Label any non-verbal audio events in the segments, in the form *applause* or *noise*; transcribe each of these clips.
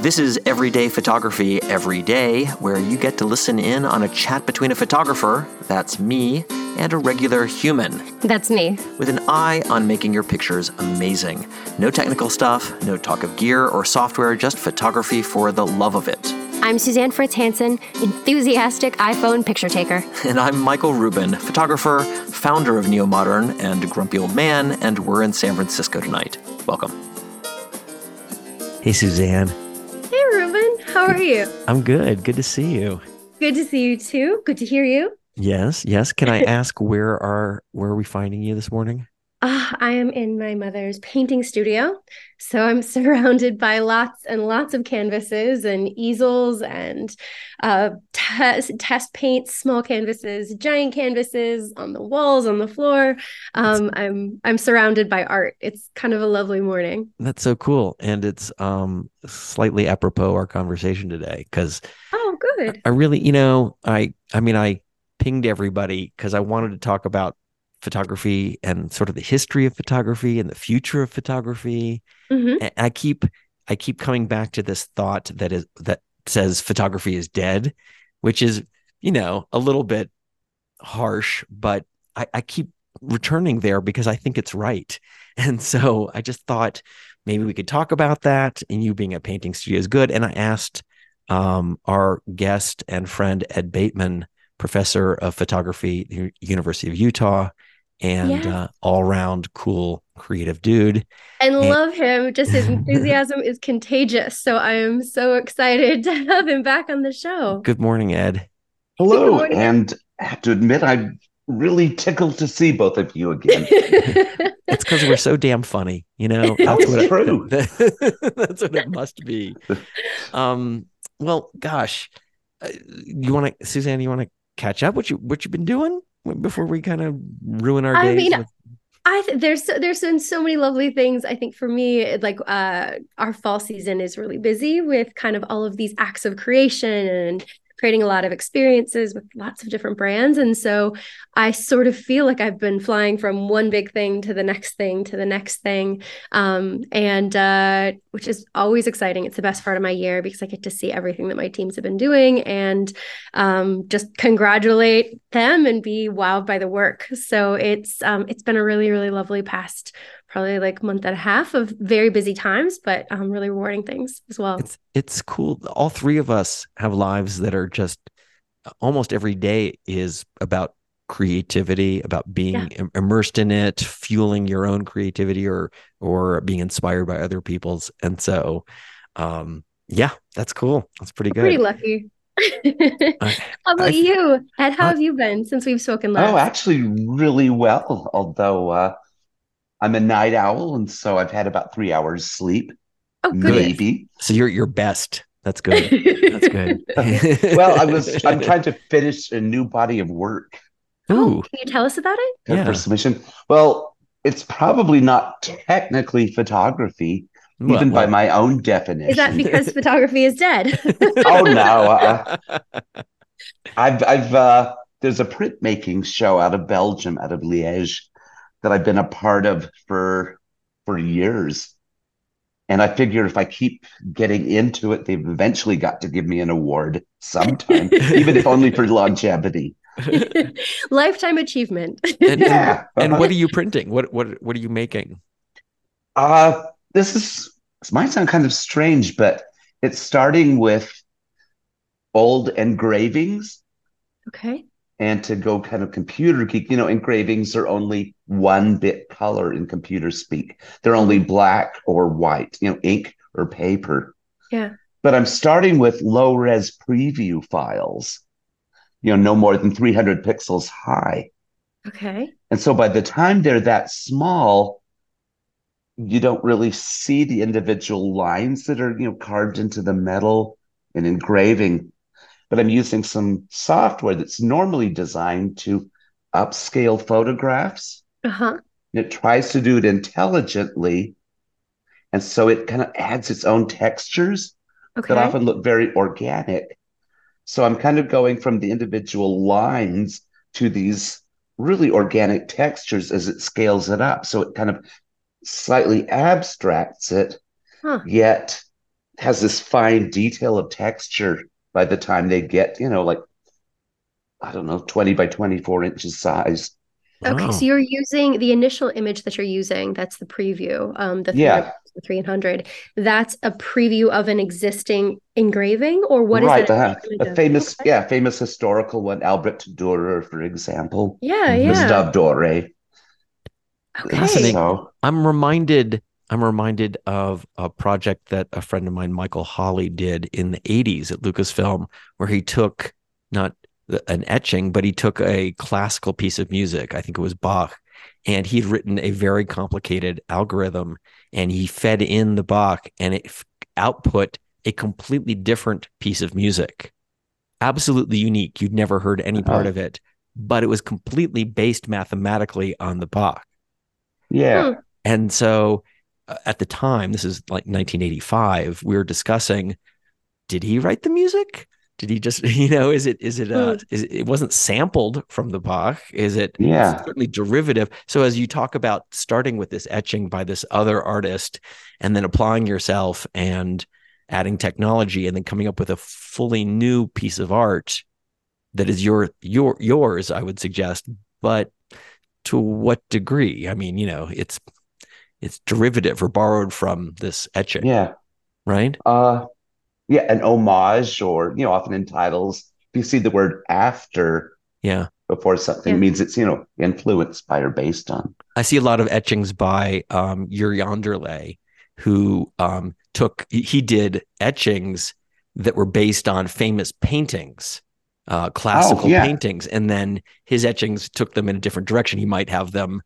This is Everyday Photography Every Day, where you get to listen in on a chat between a photographer, that's me, and a regular human, That's me. with an eye on making your pictures amazing. No technical stuff, no talk of gear or software, just photography for the love of it. I'm Suzanne Fritz Hansen, enthusiastic iPhone picture taker. *laughs* And I'm Michael Rubin, photographer, founder of Neo Modern, and Grumpy Old Man, and we're in San Francisco tonight. Welcome. Hey, Suzanne. How are you? I'm good. Good to see you. Good to see you too. Good to hear you. Yes, yes. Can I *laughs* ask where are where are we finding you this morning? Ah, I am in my mother's painting studio. So I'm *laughs* surrounded by lots and lots of canvases and easels and uh, test, test paints, small canvases, giant canvases on the walls, on the floor. Um, I'm I'm surrounded by art. It's kind of a lovely morning. That's so cool, and it's um slightly apropos our conversation today because Oh, good. I really, you know, I I mean, I pinged everybody because I wanted to talk about photography and sort of the history of photography and the future of photography. hmm And I keep I keep coming back to this thought that is that says photography is dead, which is, you know, a little bit harsh, but I, I keep returning there because I think it's right. *laughs* And so I just thought maybe we could talk about that. And you being a painting studio is good. And I asked um, our guest and friend Ed Bateman, professor of photography at the University of Utah, and Yeah. uh, all around cool, creative dude. and And- love him. Just his *laughs* enthusiasm is contagious. So I am so excited *laughs* to have him back on the show. Good morning, Ed. Hello, morning. and I have to admit, I'm really tickled to see both of you again. *laughs* It's because we're so damn funny, you know. That's what true. It, that's what it must be. Um. Well, gosh, uh, you want to, Suzanne? You want to catch up? What you what you've been doing before we kind of ruin our I days? mean, with- I th- there's so, there's been so many lovely things. I think for me, like uh, our fall season is really busy with kind of all of these acts of creation and creating a lot of experiences with lots of different brands. And so I sort of feel like I've been flying from one big thing to the next thing to the next thing, um, and uh, which is always exciting. It's the best part of my year because I get to see everything that my teams have been doing and um, just congratulate them and be wowed by the work. So it's um, it's been a really really lovely past probably like month and a half of very busy times, but um, really rewarding things as well. it's it's cool. All three of us have lives that are just almost every day is about creativity, about being Yeah. immersed in it, fueling your own creativity, or or being inspired by other people's. And so, um, yeah, that's cool. That's pretty good. Pretty lucky. *laughs* I- how about I- you, Ed? How I- have you been since we've spoken last? Oh, actually, really well. Although uh, I'm a night owl, and so I've had about three hours sleep, oh, goodness. maybe. So you're your best. That's good. That's good. *laughs* Well, I was. I'm trying to finish a new body of work Ooh, Can you tell us about it? uh, Yeah. for submission. Well, it's probably not technically photography, well, even by my own definition. Is that because *laughs* photography is dead? Oh no! Uh, *laughs* I've I've uh, there's a printmaking show out of Belgium, out of Liège, that I've been a part of for for years, and I figure if I keep getting into it, they've eventually got to give me an award sometime, *laughs* even if only for longevity. *laughs* Lifetime achievement. and, Yeah. and, and what are you printing? What what what are you making? Uh, this is this might sound kind of strange, but it's starting with old engravings. okay. And to go kind of computer geek, you know, engravings are only one bit color in computer speak. They're only black or white, you know, ink or paper. Yeah. But I'm starting with low res preview files, you know, no more than 300 pixels high. Okay. And so by the time they're that small, you don't really see the individual lines that are, you know, carved into the metal and engraving. But I'm using some software that's normally designed to upscale photographs. Uh huh. And it tries to do it intelligently. And so it kind of adds its own textures Okay. that often look very organic. So I'm kind of going from the individual lines to these really organic textures as it scales it up. So it kind of slightly abstracts it, Huh. yet has this fine detail of texture by the time they get, you know, like I don't know, 20 by 24 inches size. Okay, Wow. so you're using the initial image that you're using. That's the preview. Um, the Yeah. 300. That's a preview of an existing engraving, or what is right, that? uh, a famous, Okay. yeah, famous historical one, Albert Dürer, for example, Yeah, Mhm. yeah. Gustave Doré. Okay. Fascinating. So, I'm reminded I'm reminded of a project that a friend of mine, Michael Hawley, did in the 80s at Lucasfilm, where he took not an etching, but he took a classical piece of music. I think it was Bach, and he'd written a very complicated algorithm, and he fed in the Bach, and it output a completely different piece of music, absolutely unique. You'd never heard any part Oh. of it, but it was completely based mathematically on the Bach. yeah, Hmm. And so at the time, this is like 1985, we were discussing did he write the music? Did he just, *laughs* you know, is it, is it, uh, is it, it wasn't sampled from the Bach? Is it Yeah. certainly derivative? So as you talk about starting with this etching by this other artist and then applying yourself and adding technology and then coming up with a fully new piece of art that is your, your, yours, I would suggest, but to what degree? I mean, you know, it's it's derivative or borrowed from this etching, yeah. right? Uh, yeah, an homage, or you know, often in titles, if you see the word after Yeah. before something, Yeah. it means it's you know influenced by or based on. I see a lot of etchings by um, Yuri Anderle, who um, took he- he did etchings that were based on famous paintings, uh, classical yeah. paintings, and then his etchings took them in a different direction. He might have them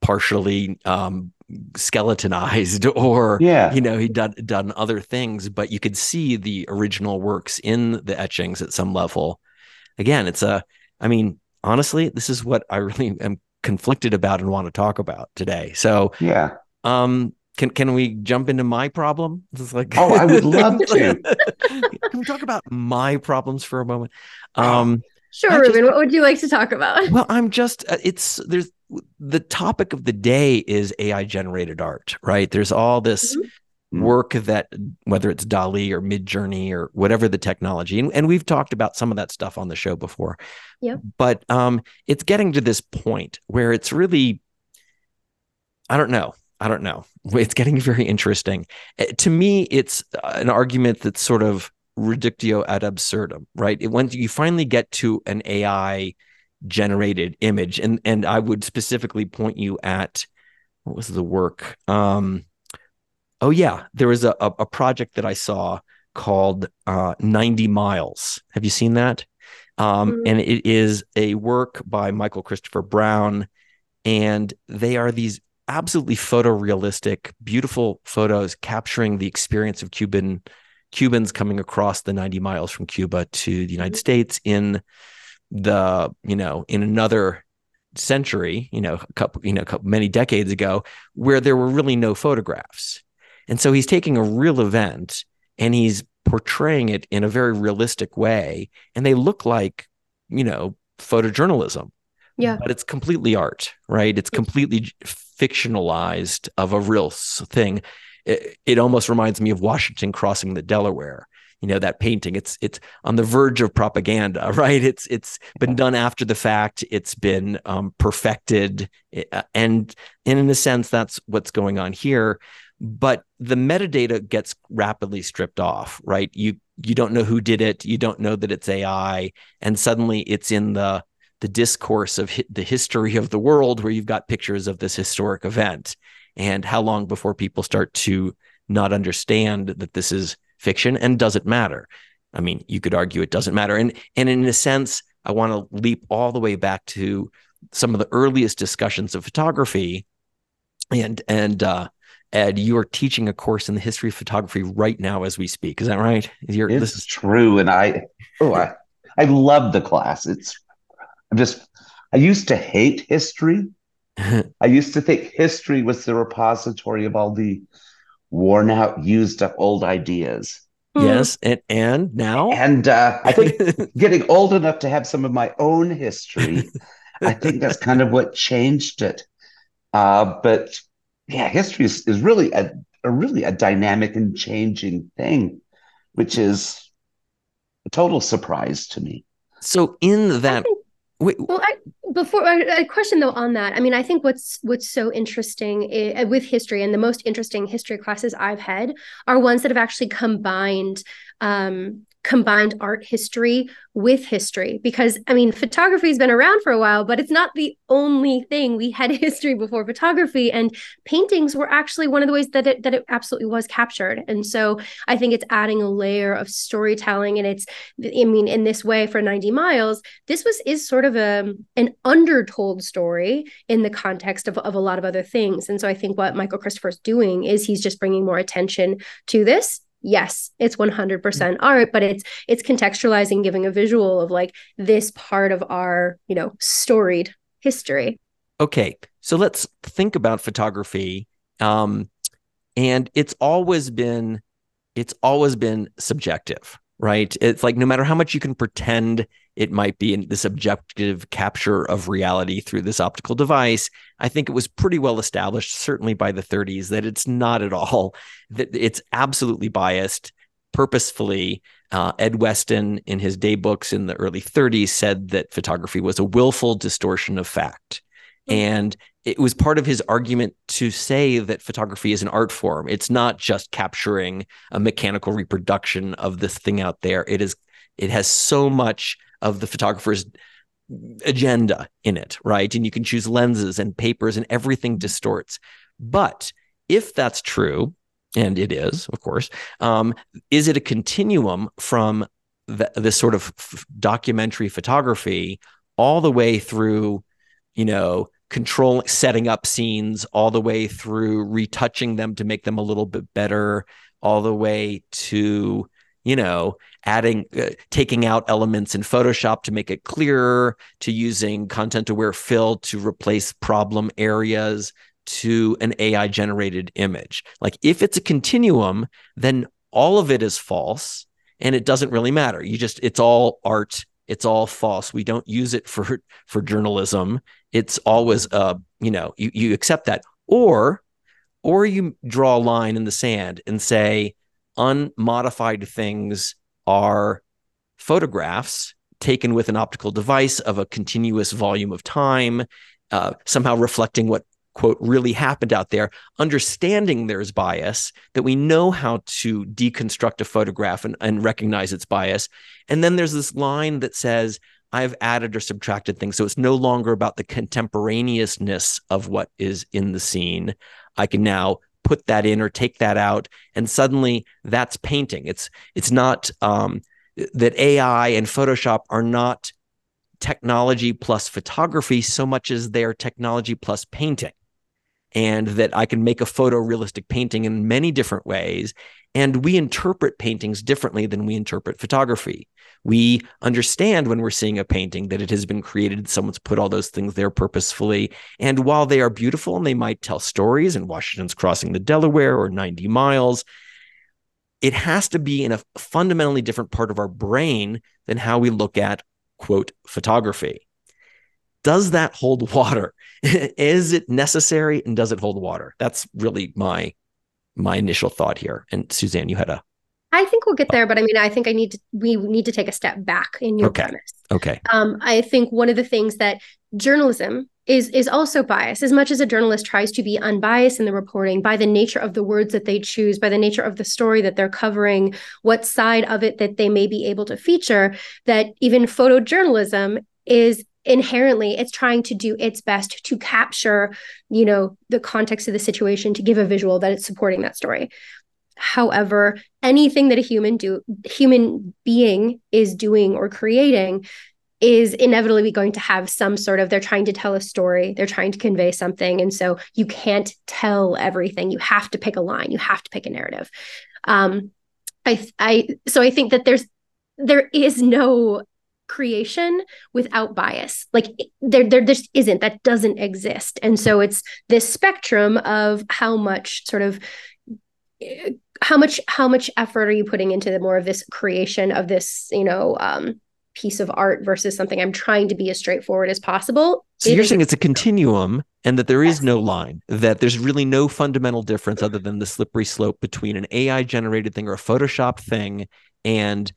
partially um, skeletonized, *laughs* or Yeah, you know he'd done done other things, but you could see the original works in the etchings at some level. Again, it's a, I mean, honestly, this is what I *laughs* really am conflicted about and want to talk about today. So, yeah. um, can can we jump into my problem? *laughs* This is like, Oh, I would love to. can we talk about my problems for a moment? Um, Sure, I just- Rubin. What would you like to talk about? well, I'm just uh, it's there's the topic of the day is AI generated art, right? There's all this Mhm. work that whether it's DALL-E or Midjourney or whatever the technology, and, and we've talked about some of that stuff on the show before. Yeah. But um, it's getting to this point where it's really, I don't know. I don't know. It's getting very interesting. Uh, To me, it's uh, an argument that's sort of reductio ad absurdum, right? It, when you finally get to an AI generated image, and and I would specifically point you at what was the work? Um, oh yeah, there was a, a project that I saw called uh, 90 Miles. Have you seen that? Um, Mm. And it is a work by Michael Christopher Brown, and they are these absolutely photorealistic, beautiful photos capturing the experience of Cuban Cubans coming across the 90 miles from Cuba to the United States in the, you know, in another century, you know, a couple, you know, a couple, many decades ago, where there were really no photographs. And so he's taking a real event and he's portraying it in a very realistic way. And they look like, you know, photojournalism Yeah. but it's completely art, right? It's completely fictionalized of a real thing. It, it almost reminds me of Washington crossing the Delaware. You know that painting. It's it's on the verge of propaganda, *laughs* right? It's it's been done after the fact. It's been um, perfected, eh, and and in a sense, that's what's going on here. But the metadata gets rapidly stripped off, right? You you don't know who did it. You don't know that it's AI, and suddenly it's in the the discourse of hi- the history of the world where you've got pictures of this historic event and how long before people start to not understand that this is fiction and does it matter i mean you could argue it doesn't matter and and in a sense i want to leap all the way back to some of the earliest discussions of photography and and uh ed you are teaching a course in the history of photography right now as we speak is that right You're, It's this is true, and I oh I I love the class. It's I'm just I used to hate history. *laughs* I used to think history was the repository of all the worn out, used up old ideas. Hmm. yes and and now And uh, I think *laughs* getting old enough to have some of my own history, I think that's *laughs* kind of what changed it. Uh, but yeah, history is, is really a, a really a dynamic and changing thing, which is a total surprise to me. So in that Wait, well, I, before a question though on that, I mean, I think what's what's so interesting is, with history and the most interesting history classes I've had are ones that have actually combined um, combined art history with history. Because i mean photography's been around for a while but it's not the only thing. We had *laughs* history before photography and paintings were actually one of the ways that it that it absolutely was captured. And so i think it's adding a layer of storytelling and it's i mean in this way for 90 miles this was is sort of a an undertold story in the context of, of a lot of other things. And so i think what michael christopher's doing is he's just bringing more attention to this yes it's 100% mm. art but it's it's contextualizing giving a visual of like this part of our you know storied history okay so let's think about photography um and it's always been it's always been subjective right it's like no matter how much you can pretend it might be in this objective capture of reality through this optical device. I think it was pretty well established, certainly by the 30s, that it's not at all, that it's absolutely biased purposefully. Uh, Ed Weston, in his day books in the early 30s, said that photography was a willful distortion of fact. Mm-hmm. And it was part of his argument to say that photography is an art form. It's not just capturing a mechanical reproduction of this thing out there. It is it has so much of the photographer's agenda in it, right? And you can choose lenses and papers and everything distorts. But if that's true, and it is, of course, um, is it a continuum from the, this sort of f- documentary photography all the way through, you know, control setting up scenes all the way through retouching them to make them a little bit better all the way to you know adding uh, taking out elements in photoshop to make it clearer to using content aware fill to replace problem areas to an ai generated image. Like if it's a continuum then all of it is false and it doesn't really matter. You just it's all art it's all false. We don't use it for *laughs* for journalism. It's always uh you know you, you accept that. Or or you draw a line in the sand and say unmodified things are photographs taken with an optical device of a continuous volume of time, uh, somehow reflecting what quote really happened out there understanding there's bias that we know how to deconstruct a photograph and, and recognize its bias. And then there's this line that says i've added or subtracted things. So it's no longer about the contemporaneousness of what is in the scene. I can now put that in or take that out and suddenly that's painting it's it's not um, that ai and photoshop are not technology plus photography so much as they're technology plus painting and that I can make a photorealistic painting in many different ways. And we interpret paintings differently than we interpret photography. We understand when we're seeing a painting that it has been created, someone's put all those things there purposefully. And while they are beautiful and they might tell stories, and Washington's crossing the Delaware or 90 miles, it has to be in a fundamentally different part of our brain than how we look at, quote, photography. Does that hold water? *laughs* Is it necessary and does it hold water? That's really my my initial thought here. And Suzanne, you had a I think we'll get there, but I mean, I think I need to. We need to take a step back in your okay. premise. Okay. Um, I think one of the things that journalism is is also biased. As much as a journalist tries to be unbiased in the reporting, by the nature of the words that they choose, by the nature of the story that they're covering, what side of it that they may be able to feature, that even photojournalism is inherently it's trying to do its best to capture you know the context of the situation to give a visual that it's supporting that story However, anything that a human do human being is doing or creating is inevitably going to have some sort of they're trying to tell a story they're trying to convey something and so you can't tell everything. You have to pick a line you have to pick a narrative. Um i i so i think that there's there is no creation without bias. Like there there just isn't that doesn't exist. And so it's this spectrum of how much sort of how much how much effort are you putting into the more of this creation of this you know um, piece of art versus something I'm trying to be as straightforward as possible. So you're saying it's a continuum and that there is yes. no line, that there's really no fundamental difference other than the slippery slope between an AI generated thing or a Photoshop thing and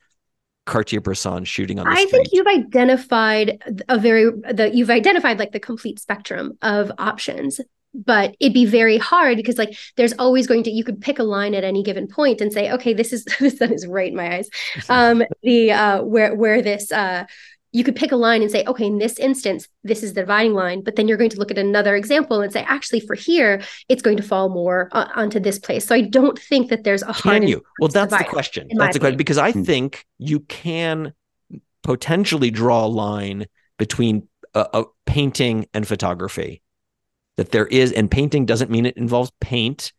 Cartier-Bresson shooting on the I street. think you've identified a very that you've identified like the complete spectrum of options but it'd be very hard because like there's always going to you could pick a line at any given point and say okay this is *laughs* the sun is right in my eyes. *laughs* Um the uh where where this uh you could pick a line and say okay in this instance this is the dividing line but then you're going to look at another example and say actually for here it's going to fall more uh, onto this place. So i don't think that there's a hard can you? Well that's the question. that's the question because i think you can potentially draw a line between a, a painting and photography that there is, and painting doesn't mean it involves paint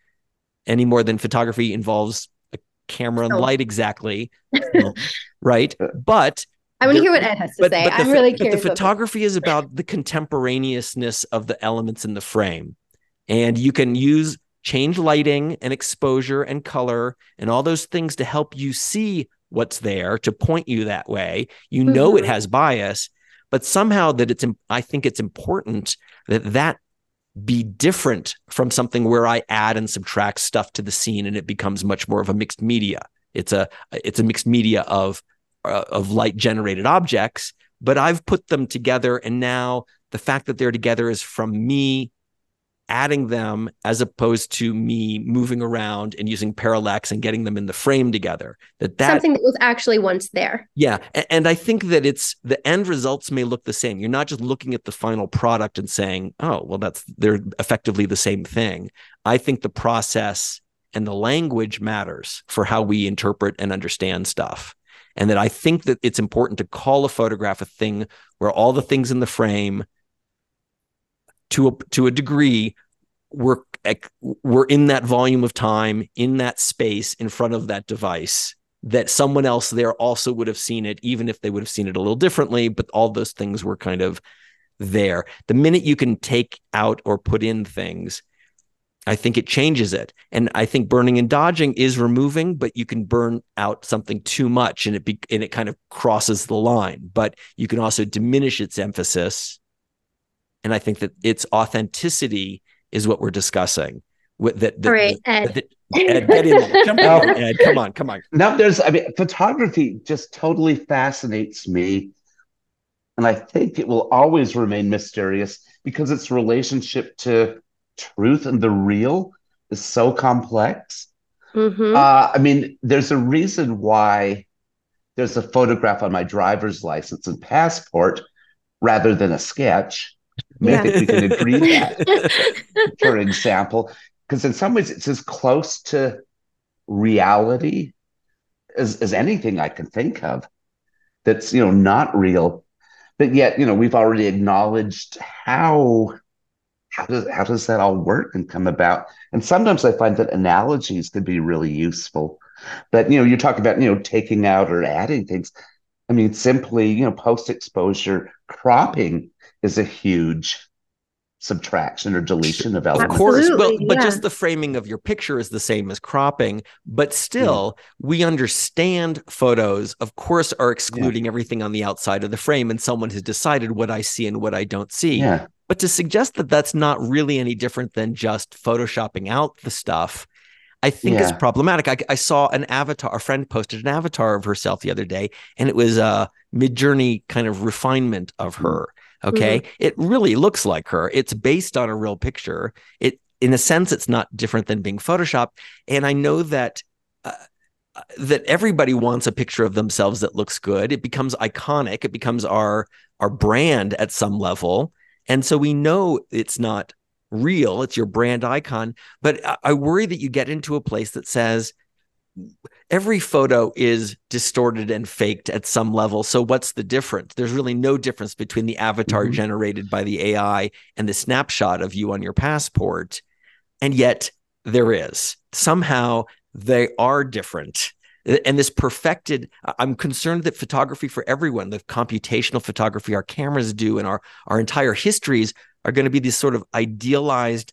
any more than photography involves a camera and oh. light exactly. *laughs* right. But I want to hear what Ed has to but, say. But I'm the, really curious. But the photography is about the contemporaneousness of the elements in the frame. And you can use change lighting and exposure and color and all those things to help you see what's there to point you that way. You know mm-hmm. it has bias, but somehow that it's I think it's important that that be different from something where I add and subtract stuff to the scene and it becomes much more of a mixed media. It's a it's a mixed media of uh, of light generated objects, but I've put them together and now the fact that they're together is from me adding them as opposed to me moving around and using parallax and getting them in the frame together that that something that was actually once there. Yeah and, and, i think that it's the end results may look the same. You're not just looking at the final product and saying oh well that's they're effectively the same thing. I think the process and the language matters for how we interpret and understand stuff. And that i think that it's important to call a photograph a thing where all the things in the frame to a to a degree we're we're in that volume of time in that space in front of that device that someone else there also would have seen it even if they would have seen it a little differently but all those things were kind of there. The minute you can take out or put in things i think it changes it. And i think burning and dodging is removing but you can burn out something too much and it be, and it kind of crosses the line. But you can also diminish its emphasis and I think that its authenticity is what we're discussing. With that, that, All right, Ed. That, Ed, get in there. Jump in, Ed. Come on, come on. Now, there's, I mean, photography just totally fascinates me. And I think it will always remain mysterious because its relationship to truth and the real is so complex. Mm-hmm. Uh, I mean, there's a reason why there's a photograph on my driver's license and passport rather than a sketch. Yeah. We can agree *laughs* that, for example, because in some ways it's as close to reality as, as anything I can think of that's, you know, not real. But yet, you know, we've already acknowledged how how does how does that all work and come about? And sometimes I find that analogies can be really useful. But you know, you talk about you know taking out or adding things. I mean, simply you know post exposure cropping is a huge subtraction or deletion of elements. Of course. Well, but just the framing of your picture is the same as cropping, but still yeah. we understand photos, of course, are excluding yeah. everything on the outside of the frame, and someone has decided what I see and what I don't see. Yeah. But to suggest that that's not really any different than just photoshopping out the stuff, I think is problematic. I, I, saw an avatar, a friend posted an avatar of herself the other day, and it was a Midjourney kind of refinement of mm. her. Okay. Mm-hmm. It really looks like her. It's based on a real picture. It, in a sense, it's not different than being Photoshopped. And I know that. Uh, uh, that everybody wants a picture of themselves that looks good. It becomes iconic. It becomes our our brand at some level, and so we know it's not real. It's your brand icon. But I worry that you get into a place that says, every photo is distorted and faked at some level. So what's the difference? There's really no difference between the avatar mm-hmm. generated by the AI and the snapshot of you on your passport. And yet there is. Somehow they are different. And this perfected, I'm concerned that photography for everyone, the computational photography our cameras do and our, our entire histories are going to be this sort of idealized,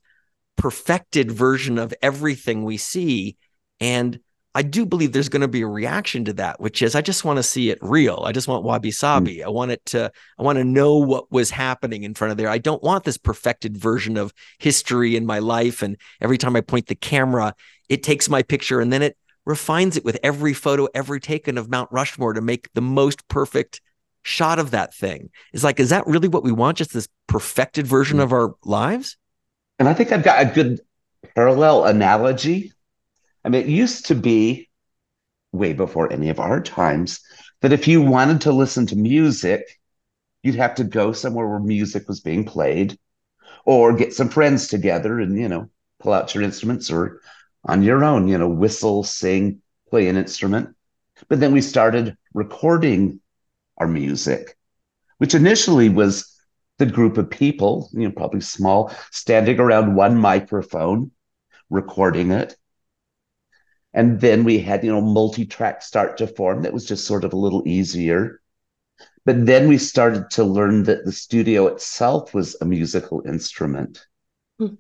perfected version of everything we see. And I do believe there's going to be a reaction to that, which is I just want to see it real. I just want wabi sabi. Mm. I want it to, I want to know what was happening in front of there. I don't want this perfected version of history in my life. And every time I point the camera, it takes my picture and then it refines it with every photo ever taken of Mount Rushmore to make the most perfect shot of that thing. Is like, is that really what we want? Just this perfected version mm. of our lives? And I think I've got a good parallel analogy I mean, it used to be way before any of our times that if you wanted to listen to music, you'd have to go somewhere where music was being played or get some friends together and, you know, pull out your instruments or on your own, you know, whistle, sing, play an instrument. But then we started recording our music, which initially was the group of people, you know, probably small, standing around one microphone, recording it. And then we had, you know, multi-track start to form that was just sort of a little easier. But then we started to learn that the studio itself was a musical instrument hmm.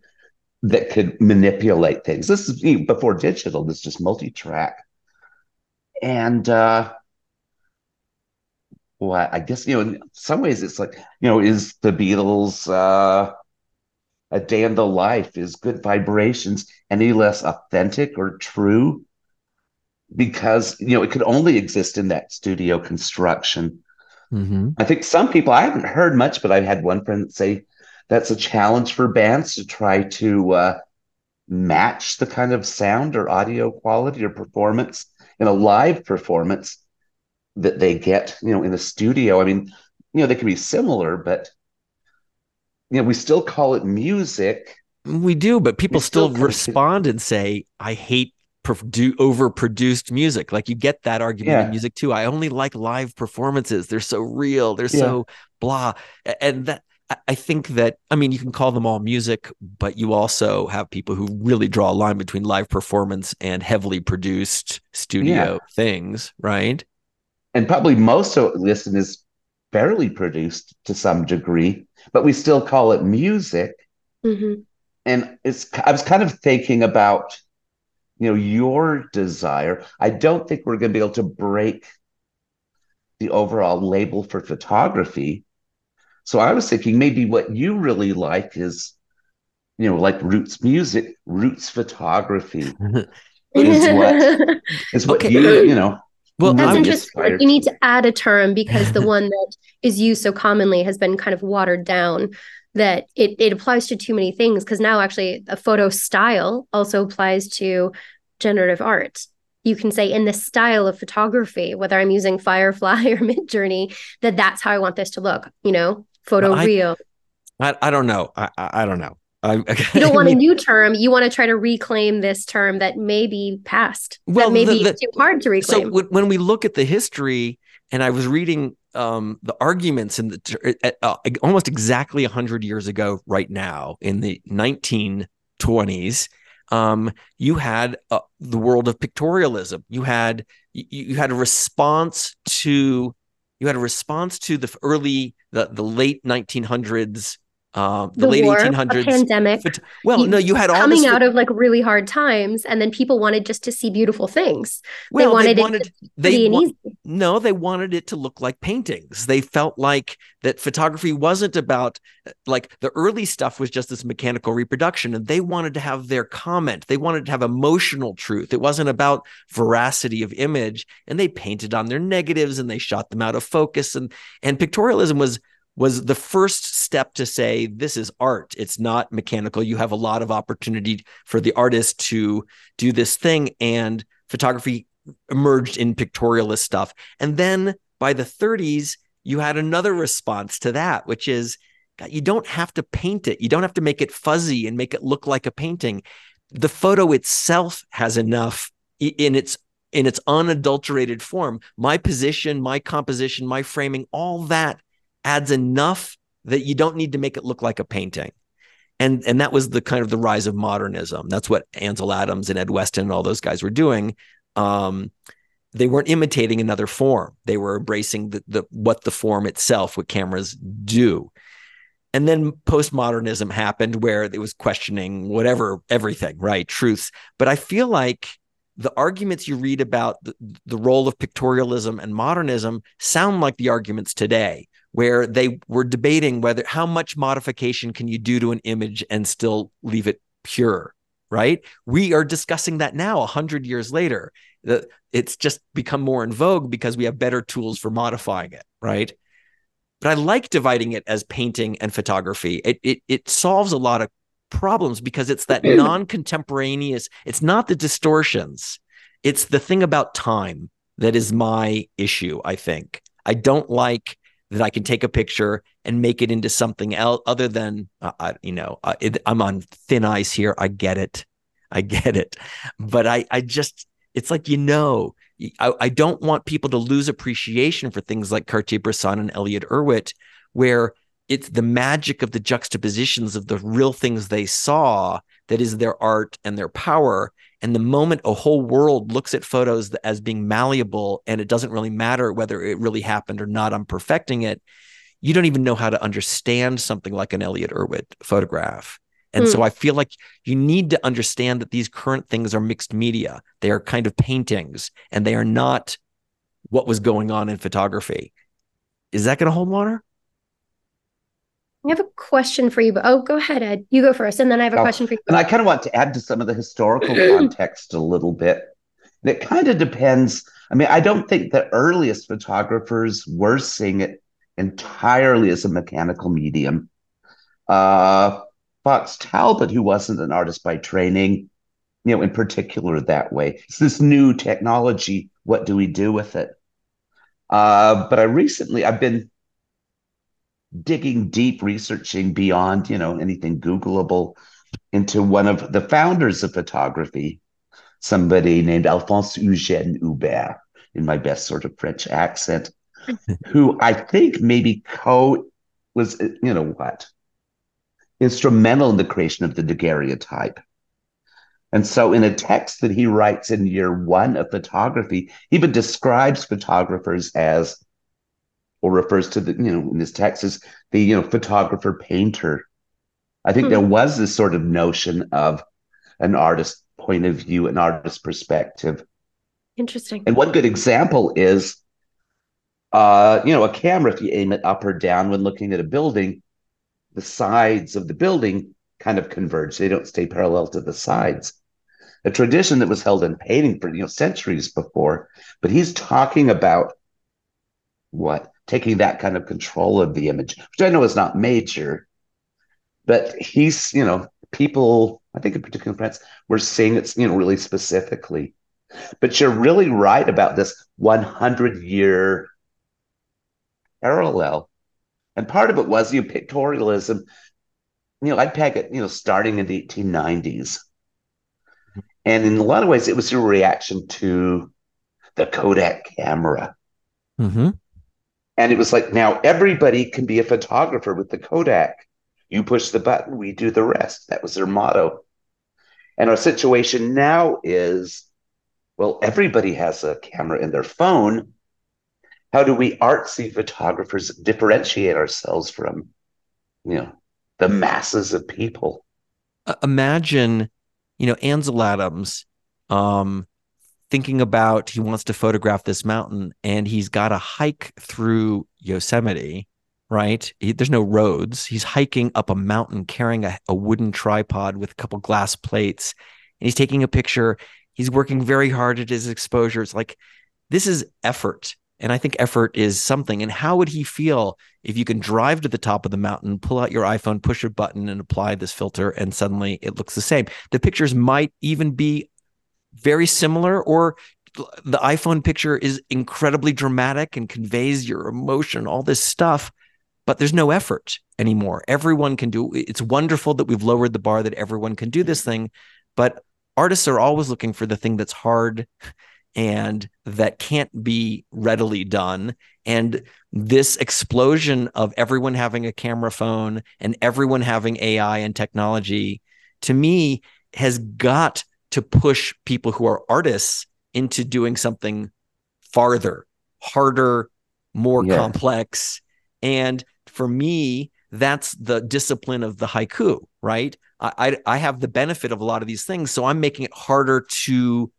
that could manipulate things. This is before digital, this is just multi-track. And uh well, I guess, you know, in some ways it's like, you know, is the Beatles uh a day in the life is good vibrations any less authentic or true? Because you know it could only exist in that studio construction. Mm-hmm. i think some people i haven't heard much but i've had one friend say that's a challenge for bands to try to uh, match the kind of sound or audio quality or performance in a live performance that they get you know in the studio. I mean you know they can be similar but you know, we still call it music. We do, but people still, still respond and say, I hate do overproduced music. Like you get that argument yeah. in music too. I only like live performances. They're so real. They're yeah. so blah. And that I think that I mean you can call them all music, but you also have people who really draw a line between live performance and heavily produced studio yeah. things, right? And probably most of listen is fairly produced to some degree, but we still call it music. Mm-hmm. And it's I was kind of thinking about, you know, your desire. I don't think we're going to be able to break the overall label for photography. So I was thinking maybe what you really like is, you know, like roots music, roots photography *laughs* is what is what *laughs* okay. you you know well, that's interesting. Like you need to add a term because the one that is used so commonly has been kind of watered down that it, it applies to too many things because now actually a photo style also applies to generative art. You can say in the style of photography whether i'm using firefly *laughs* or midjourney that that's how i want this to look you know photo well, I, real I, I don't know. I, I don't know I, you don't *laughs* want a new term. You want to try to reclaim this term that may be past. Well, that may the, be the, too hard to reclaim. So when we look at the history, and I was reading um, the arguments in the uh, almost exactly hundred years ago, right now in the 1920s, um, you had uh, the world of pictorialism. You had you, you had a response to you had a response to the early the the late 1900s uh, the, the, late war, 1800s pandemic well you, no you had all coming out of like really hard times and then people wanted just to see beautiful things. Well, they wanted, they wanted it they wa- no they wanted it to look like paintings. They felt like that photography wasn't about like the early stuff was just this mechanical reproduction and they wanted to have their comment. They wanted to have emotional truth. It wasn't about veracity of image and they painted on their negatives and they shot them out of focus and and pictorialism was was the first step to say this is art. It's not mechanical. You have a lot of opportunity for the artist to do this thing. And photography emerged in pictorialist stuff. And then by the 30s you had another response to that which is you don't have to paint it. You don't have to make it fuzzy and make it look like a painting. The photo itself has enough in its in its unadulterated form. My position my composition my framing all that adds enough that you don't need to make it look like a painting. And, and that was the kind of the rise of modernism. That's what Ansel Adams and Ed Weston and all those guys were doing. Um, they weren't imitating another form. They were embracing the, the what the form itself, what cameras do. And then postmodernism happened where it was questioning whatever, everything, right? Truths. But I feel like the arguments you read about the, the role of pictorialism and modernism sound like the arguments today where they were debating whether how much modification can you do to an image and still leave it pure right? We are discussing that now 100 years later it's just become more in vogue because we have better tools for modifying it right? But i like dividing it as painting and photography. It it, it solves a lot of problems because it's that non-contemporaneous it's not the distortions it's the thing about time that is my issue i think. I don't like that i can take a picture and make it into something else other than uh, I, you know uh, it, i'm on thin ice here i get it i get it but i i just it's like you know I, I don't want people to lose appreciation for things like cartier-bresson and Elliott erwitt where it's the magic of the juxtapositions of the real things they saw that is their art and their power. And the moment a whole world looks at photos as being malleable and it doesn't really matter whether it really happened or not, I'm perfecting it. You don't even know how to understand something like an Elliott Erwitt photograph. And so hmm. I feel like you need to understand that these current things are mixed media. They are kind of paintings and they are not what was going on in photography. Is that going to hold water? I have a question for you, but oh, go ahead, Ed. You go first, and then I have a oh, question for you. And I kind of want to add to some of the historical *clears throat* context a little bit. And it kind of depends. I mean, I don't think the earliest photographers were seeing it entirely as a mechanical medium. Uh, Fox Talbot, who wasn't an artist by training, you know, in particular that way. It's this new technology. What do we do with it? Uh, but I recently, I've been digging deep, researching beyond, you know, anything Googleable into one of the founders of photography, somebody named Alphonse Eugène Hubert, in my best sort of French accent, *laughs* who I think maybe co was, you know what, instrumental in the creation of the daguerreotype. And so, in a text that he writes in year one of photography, he even describes photographers as or refers to the, you know, in this text as the, you know, photographer painter. I think hmm. there was this sort of notion of an artist point of view, an artist perspective. Interesting. And one good example is, uh, you know, a camera, if you aim it up or down when looking at a building, the sides of the building kind of converge. They don't stay parallel to the sides. A tradition that was held in painting for you know centuries before, but he's talking about what taking that kind of control of the image, which I know is not major, but he's, you know, people, I think in particular France, were seeing it, you know, really specifically. But you're really right about this 100 year parallel. And part of it was, you know, pictorialism, you know, I'd peg it, you know, starting in the 1890s. And in a lot of ways, it was a reaction to the Kodak camera. Mm-hmm. And it was like, now everybody can be a photographer with the Kodak. You push the button, we do the rest. That was their motto. And our situation now is well, everybody has a camera in their phone. How do we artsy photographers differentiate ourselves from, you know, the masses of people? Imagine, you know, Ansel Adams um, thinking about he wants to photograph this mountain and he's got a hike through Yosemite, right? He, there's no roads. He's hiking up a mountain carrying a, a wooden tripod with a couple glass plates and he's taking a picture. He's working very hard at his exposure. It's like this is effort. And I think effort is something. And how would he feel if you can drive to the top of the mountain, pull out your iPhone, push a button, and apply this filter, and suddenly it looks the same? The pictures might even be very similar or the iPhone picture is incredibly dramatic and conveys your emotion, all this stuff, but there's no effort anymore. Everyone can do it's wonderful that we've lowered the bar that everyone can do this mm-hmm. thing, but artists are always looking for the thing that's hard and that can't be readily done. And this explosion of everyone having a camera phone and everyone having AI and technology to me has got to push people who are artists into doing something farther, harder, more yeah. complex. And for me, that's the discipline of the haiku, right? I, I, I have the benefit of a lot of these things, so I'm making it harder to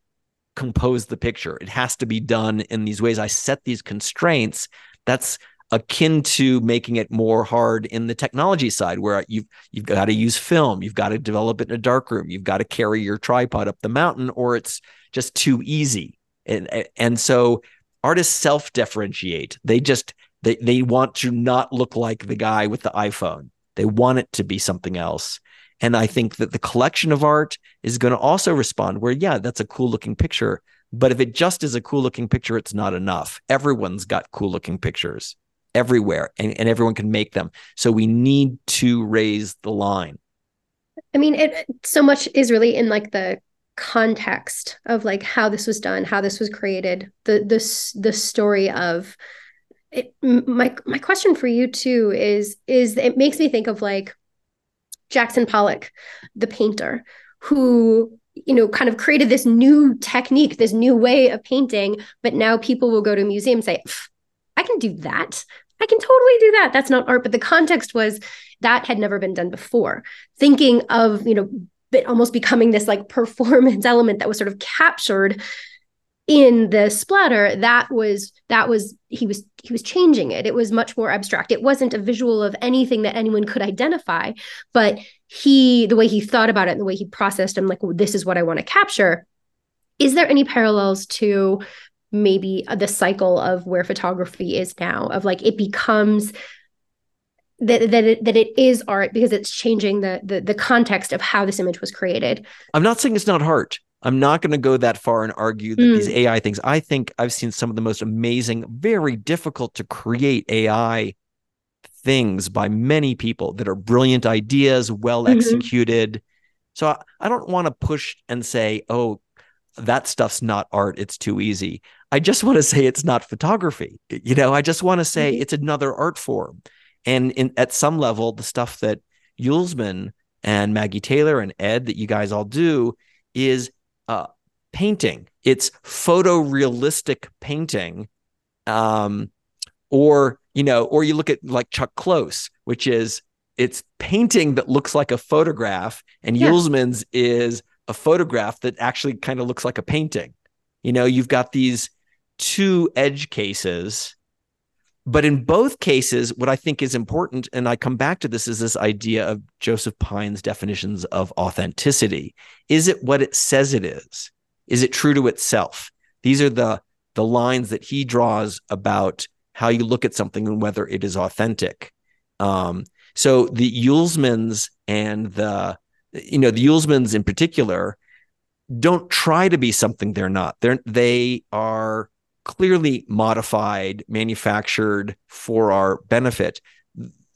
compose the picture. It has to be done in these ways. I set these constraints. That's akin to making it more hard in the technology side where you've you've got to use film you've got to develop it in a dark room you've got to carry your tripod up the mountain or it's just too easy. And and so artists self differentiate they just they they want to not look like the guy with the iPhone. They want it to be something else. And i think that the collection of art is going to also respond where yeah that's a cool looking picture but if it just is a cool looking picture it's not enough. Everyone's got cool looking pictures everywhere and, and everyone can make them. So we need to raise the line. I mean, it so much is really in like the context of like how this was done, how this was created, the this the story of it. My my question for you too is is it makes me think of like Jackson Pollock, the painter, who you know kind of created this new technique, this new way of painting, but now people will go to a museum and say, I can do that. I can totally do that. That's not art. But the context was that had never been done before. Thinking of, you know, almost becoming this like *laughs* performance element that was sort of captured in the splatter that was that was he was he was changing it it was much more abstract it wasn't a visual of anything that anyone could identify but he the way he thought about it and the way he processed and like well, this is what i want to capture is there any parallels to maybe the cycle of where photography is now of like it becomes that that it, that it is art because it's changing the, the the context of how this image was created. I'm not saying it's not art. I'm not going to go that far and argue that mm. these AI things. I think I've seen some of the most amazing, very difficult to create AI things by many people that are brilliant ideas, well mm-hmm. executed. So I, I don't want to push and say, oh, that stuff's not art. It's too easy. I just want to say it's not photography. You know, I just want to say mm-hmm. it's another art form. And in, at some level, the stuff that Uelsmann and Maggie Taylor and Ed that you guys all do is uh, painting. It's photorealistic painting. Um, or, you know, or you look at like Chuck Close, which is it's painting that looks like a photograph, and yeah. Uelsmann's is a photograph that actually kind of looks like a painting. You know, you've got these two edge cases. But in both cases, what I think is important, and I come back to this, is this idea of Joseph Pine's definitions of authenticity. Is it what it says it is? Is it true to itself? These are the the lines that he draws about how you look at something and whether it is authentic. Um, so the Uelsmanns and the you know the Uelsmanns in particular don't try to be something they're not. They're they are clearly modified, manufactured for our benefit.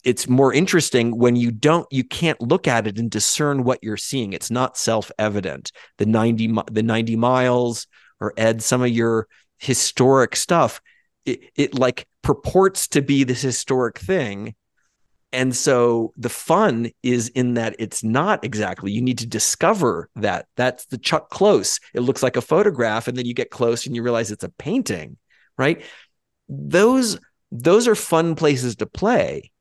It's more interesting when you don't, you can't look at it and discern what you're seeing. It's not self-evident. The 90, the 90 miles or Ed, some of your historic stuff, it, it like purports to be this historic thing. And so the fun is in that it's not exactly. You need to discover that. That's the Chuck Close. It looks like a photograph, and then you get close and you realize it's a painting, right? Those those are fun places to play.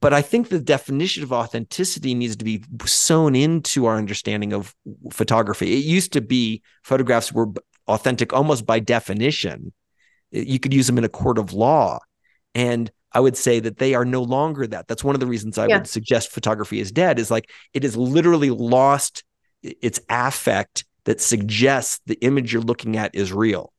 But I think the definition of authenticity needs to be sewn into our understanding of photography. It used to be photographs were authentic almost by definition. You could use them in a court of law. And I would say that they are no longer that. That's one of the reasons I yeah. would suggest photography is dead, is like it has literally lost its affect that suggests the image you're looking at is real.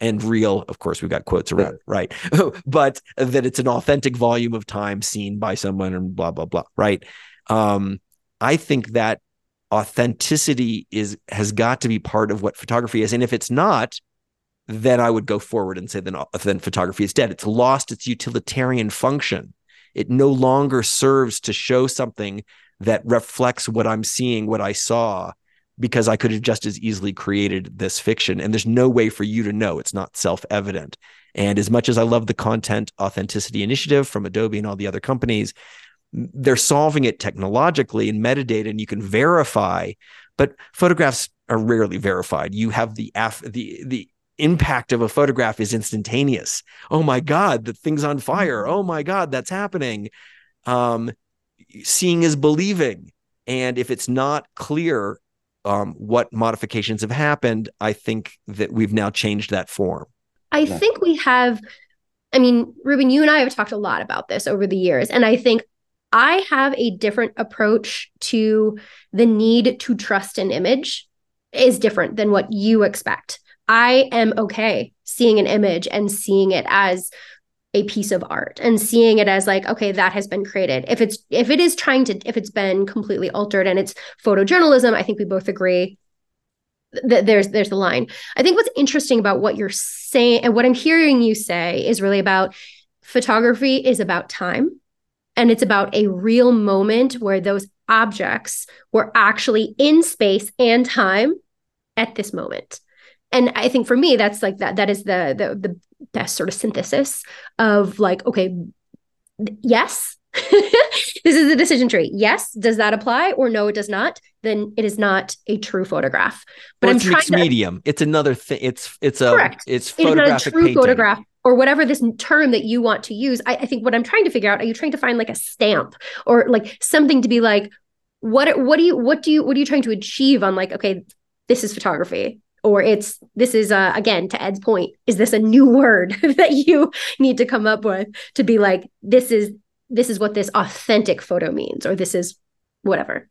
And real, of course, we've got quotes around it, right? *laughs* but that it's an authentic volume of time seen by someone and blah, blah, blah, right? Um, I think that authenticity is has got to be part of what photography is. And if it's not, then I would go forward and say then, uh, then photography is dead. It's lost its utilitarian function. It no longer serves to show something that reflects what I'm seeing, what I saw, because I could have just as easily created this fiction. And there's no way for you to know. It's not self evident. And as much as I love the content authenticity initiative from Adobe and all the other companies, they're solving it technologically in metadata and you can verify, but photographs are rarely verified. You have the af- the the impact of a photograph is instantaneous. Oh my God, the thing's on fire. Mm-hmm. Oh my God, that's happening. Um, seeing is believing. And if it's not clear, um, what modifications have happened, I think that we've now changed that form. I yeah. think we have. I mean, Rubin, you and I have talked a lot about this over the years, and I think I have a different approach to the need to trust an image is different than what you expect. I am okay seeing an image and seeing it as a piece of art and seeing it as like okay that has been created. If it's if it is trying to if it's been completely altered and it's photojournalism i think we both agree that there's there's the line. I think what's interesting about what you're saying and what i'm hearing you say is really about photography is about time and it's about a real moment where those objects were actually in space and time at this moment and i think for me that's like that that is the the the best sort of synthesis of like okay yes *laughs* this is a decision tree. Yes does that apply or no it does not? Then it is not a true photograph. But well, it's i'm mixed to, medium. It's another thing it's it's a correct. it's photographic it true painting. photograph or whatever this term that you want to use. I, I think what i'm trying to figure out are you trying to find like a stamp or like something to be like what what do you what do you what are you trying to achieve on like okay this is photography or it's this is uh, again to ed's point is this a new word *laughs* that you need to come up with to be like this is this is what this authentic photo means or this is whatever?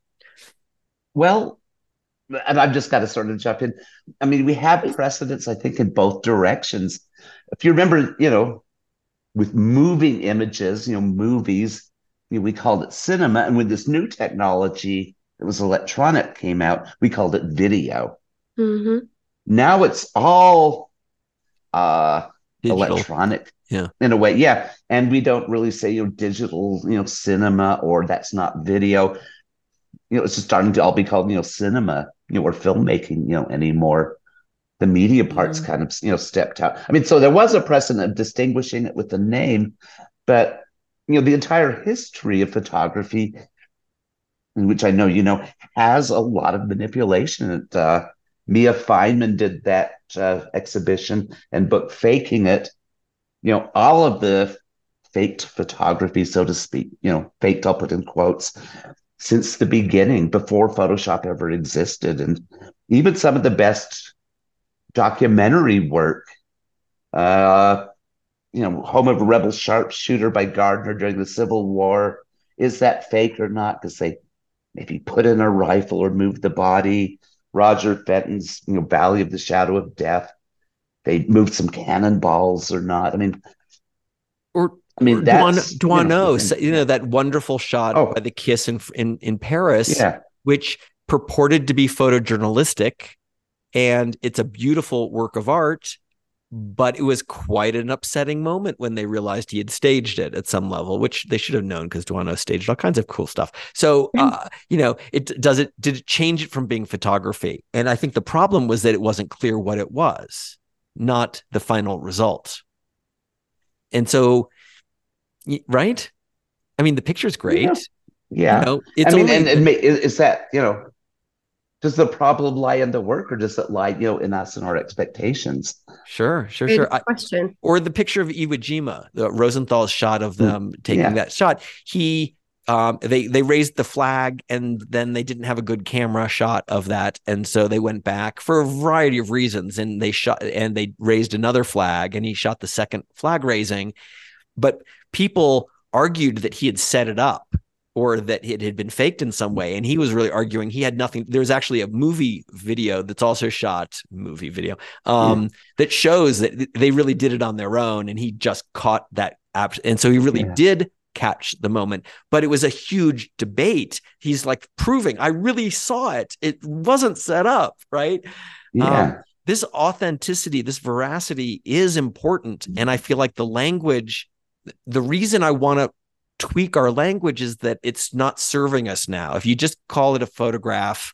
Well and i've just got to sort of jump in. I mean we have precedents i think in both directions. If you remember you know with moving images you know movies you know, we called it cinema and with this new technology that was electronic came out we called it video. Mm-hmm. Now it's all uh electronic yeah. in a way. Yeah. And we don't really say you know digital you know cinema or that's not video. You know it's just starting to all be called you know cinema you know or filmmaking you know anymore. The media parts mm. kind of you know stepped out. I mean so there was a precedent of distinguishing it with the name but you know the entire history of photography which i know you know has a lot of manipulation uh, Mia Fineman did that uh, exhibition and book Faking It. You know, all of the faked photography, so to speak, you know, faked, I'll put in quotes, since the beginning, before Photoshop ever existed. And even some of the best documentary work, uh, you know, Home of a Rebel Sharpshooter by Gardner during the Civil War, is that fake or not? Because they maybe put in a rifle or moved the body Roger Fenton's, you know, Valley of the Shadow of Death. They moved some cannonballs or not. I mean, or I mean, that's Doisneau, you know, so, you know, that wonderful shot oh, by the kiss in in, in Paris, yeah. which purported to be photojournalistic, and it's a beautiful work of art but it was quite an upsetting moment when they realized he had staged it at some level, which they should have known because Doisneau staged all kinds of cool stuff. So, uh, you know, it does it did it change it from being photography? And I think the problem was that it wasn't clear what it was, not the final result. And so, right? I mean, the picture's great. Yeah. yeah. You know, I mean, only- and, and is that you know does the problem lie in the work or does it lie you know in us and our expectations? Sure sure Good sure. Question. I, or the picture of iwo jima the rosenthal's shot of hmm. them taking yeah. that shot. He um, they they raised the flag and then they didn't have a good camera shot of that. And so they went back for a variety of reasons and they shot and they raised another flag and he shot the second flag raising. But people argued that he had set it up or that it had been faked in some way. And he was really arguing he had nothing. There's actually a movie video that's also shot, movie video, um, yeah. that shows that they really did it on their own. And he just caught that app. And so he really yeah. did catch the moment, but it was a huge debate. He's like proving I really saw it. It wasn't set up, right? Yeah. Um, this authenticity, this veracity is important. And I feel like the language, the reason I want to tweak our language is that it's not serving us now. If you just call it a photograph